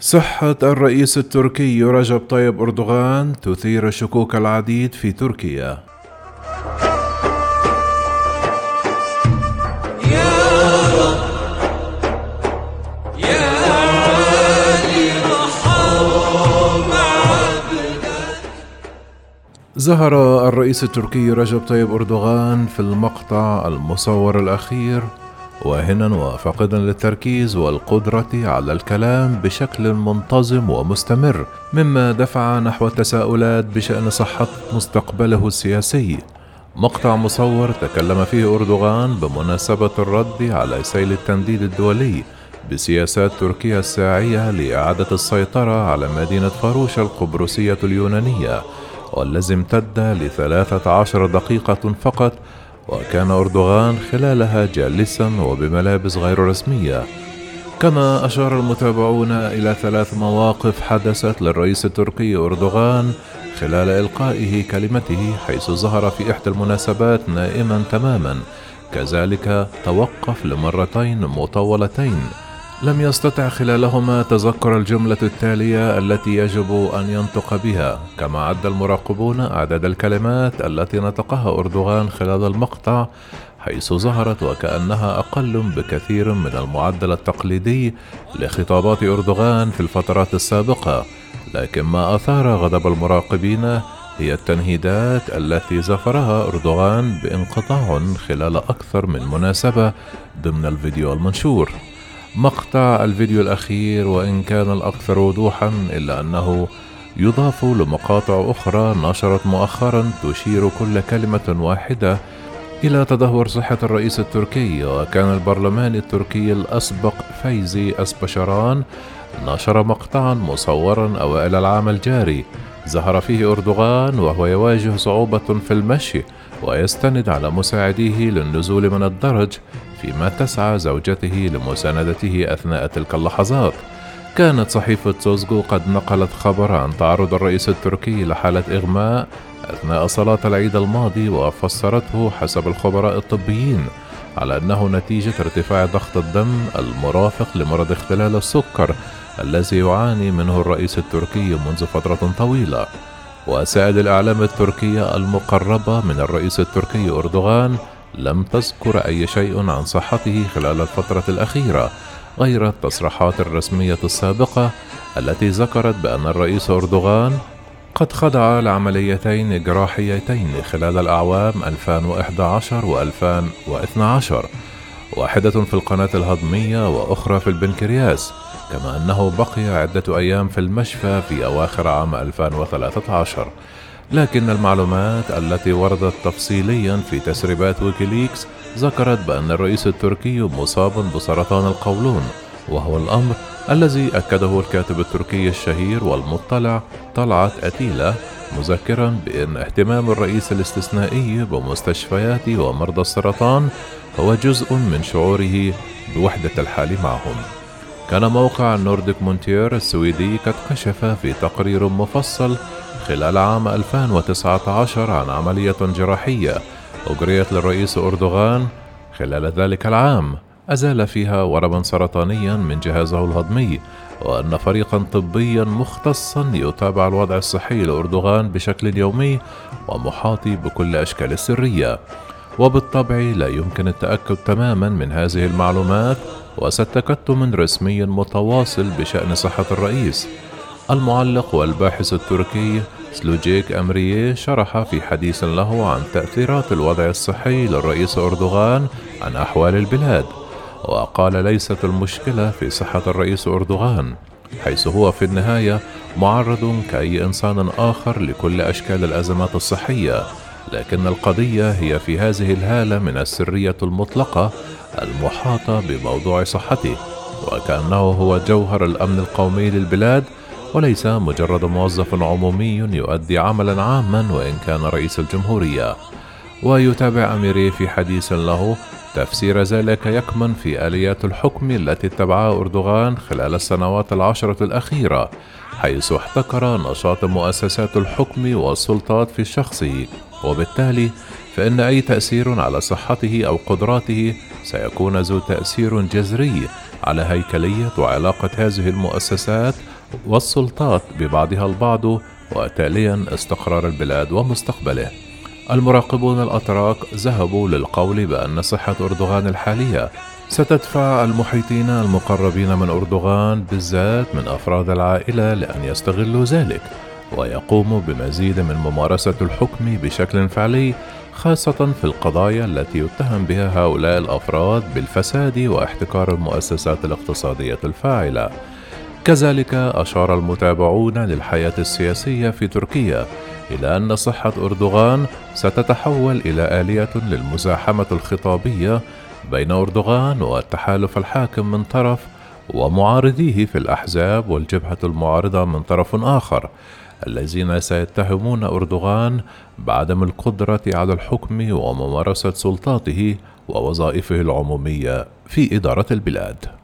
صحة الرئيس التركي رجب طيب أردوغان تثير شكوك العديد في تركيا. ظهر الرئيس التركي رجب طيب أردوغان في المقطع المصور الأخير واهنا وفاقدا للتركيز والقدرة على الكلام بشكل منتظم ومستمر، مما دفع نحو التساؤلات بشأن صحة مستقبله السياسي. مقطع مصور تكلم فيه أردوغان بمناسبة الرد على سيل التنديد الدولي بسياسات تركيا الساعية لإعادة السيطرة على مدينة فاروش القبرصية اليونانية والذي امتد لثلاثة عشر دقيقة فقط وكان أردوغان خلالها جالسا وبملابس غير رسمية. كما أشار المتابعون إلى ثلاث مواقف حدثت للرئيس التركي أردوغان خلال إلقائه كلمته حيث ظهر في إحدى المناسبات نائما تماما. كذلك توقف لمرتين مطولتين. لم يستطع خلالهما تذكر الجملة التالية التي يجب أن ينطق بها، كما عد المراقبون أعداد الكلمات التي نطقها أردوغان خلال المقطع، حيث ظهرت وكأنها أقل بكثير من المعدل التقليدي لخطابات أردوغان في الفترات السابقة، لكن ما أثار غضب المراقبين هي التنهيدات التي زفرها أردوغان بانقطاع خلال أكثر من مناسبة ضمن الفيديو المنشور. مقطع الفيديو الأخير وإن كان الأكثر وضوحا إلا أنه يضاف لمقاطع أخرى نشرت مؤخرا تشير كل كلمة واحدة إلى تدهور صحة الرئيس التركي وكان البرلمان التركي الأسبق فايزي أسبشران نشر مقطعا مصورا أوائل العام الجاري. ظهر فيه أردوغان وهو يواجه صعوبة في المشي ويستند على مساعديه للنزول من الدرج فيما تسعى زوجته لمساندته أثناء تلك اللحظات. كانت صحيفة سوزغو قد نقلت خبر عن تعرض الرئيس التركي لحالة إغماء أثناء صلاة العيد الماضي وفسرته حسب الخبراء الطبيين على أنه نتيجة ارتفاع ضغط الدم المرافق لمرض اختلال السكر الذي يعاني منه الرئيس التركي منذ فترة طويلة وسائل الإعلام التركية المقربة من الرئيس التركي أردوغان لم تذكر أي شيء عن صحته خلال الفترة الأخيرة غير التصريحات الرسمية السابقة التي ذكرت بأن الرئيس أردوغان قد خضع لعمليتين جراحيتين خلال الأعوام 2011 و 2012 واحدة في القناة الهضمية وأخرى في البنكرياس. كما أنه بقي عدة أيام في المشفى في أواخر عام 2013 لكن المعلومات التي وردت تفصيليا في تسريبات ويكيليكس ذكرت بأن الرئيس التركي مصاب بسرطان القولون وهو الأمر الذي أكده الكاتب التركي الشهير والمطلع طلعت أتيلا مذكرا بأن اهتمام الرئيس الاستثنائي بمستشفيات ومرضى السرطان هو جزء من شعوره بوحدة الحال معهم. كان موقع نورديك مونتير السويدي قد كشف في تقرير مفصل خلال عام 2019 عن عملية جراحية أجريت للرئيس أردوغان. خلال ذلك العام أزال فيها ورما سرطانيا من جهازه الهضمي وأن فريقا طبيا مختصا يتابع الوضع الصحي لأردوغان بشكل يومي ومحاط بكل أشكال السرية وبالطبع لا يمكن التأكد تماما من هذه المعلومات وستكتم رسمي متواصل بشأن صحة الرئيس. المعلق والباحث التركي سلوجيك أمريي شرح في حديث له عن تأثيرات الوضع الصحي للرئيس أردوغان عن أحوال البلاد وقال ليست المشكلة في صحة الرئيس أردوغان حيث هو في النهاية معرض كأي إنسان آخر لكل أشكال الأزمات الصحية. لكن القضية هي في هذه الهالة من السرية المطلقة المحاطة بموضوع صحته وكأنه هو جوهر الأمن القومي للبلاد وليس مجرد موظف عمومي يؤدي عملا عاما وإن كان رئيس الجمهورية. ويتابع أميري في حديث له تفسير ذلك يكمن في آليات الحكم التي اتبعها أردوغان خلال السنوات العشرة الأخيرة حيث احتكر نشاط مؤسسات الحكم والسلطات في شخصه وبالتالي فإن أي تأثير على صحته أو قدراته سيكون ذو تأثير جذري على هيكلية وعلاقة هذه المؤسسات والسلطات ببعضها البعض وتاليا استقرار البلاد ومستقبله. المراقبون الأتراك ذهبوا للقول بأن صحة أردوغان الحالية ستدفع المحيطين المقربين من أردوغان بالذات من أفراد العائلة لأن يستغلوا ذلك ويقوموا بمزيد من ممارسة الحكم بشكل فعلي خاصة في القضايا التي يتهم بها هؤلاء الأفراد بالفساد واحتكار المؤسسات الاقتصادية الفاعلة. كذلك أشار المتابعون للحياة السياسية في تركيا إلى أن صحة أردوغان ستتحول إلى آلية للمزاحمة الخطابية بين أردوغان والتحالف الحاكم من طرف ومعارضيه في الأحزاب والجبهة المعارضة من طرف آخر الذين سيتهمون أردوغان بعدم القدرة على الحكم وممارسة سلطاته ووظائفه العمومية في إدارة البلاد.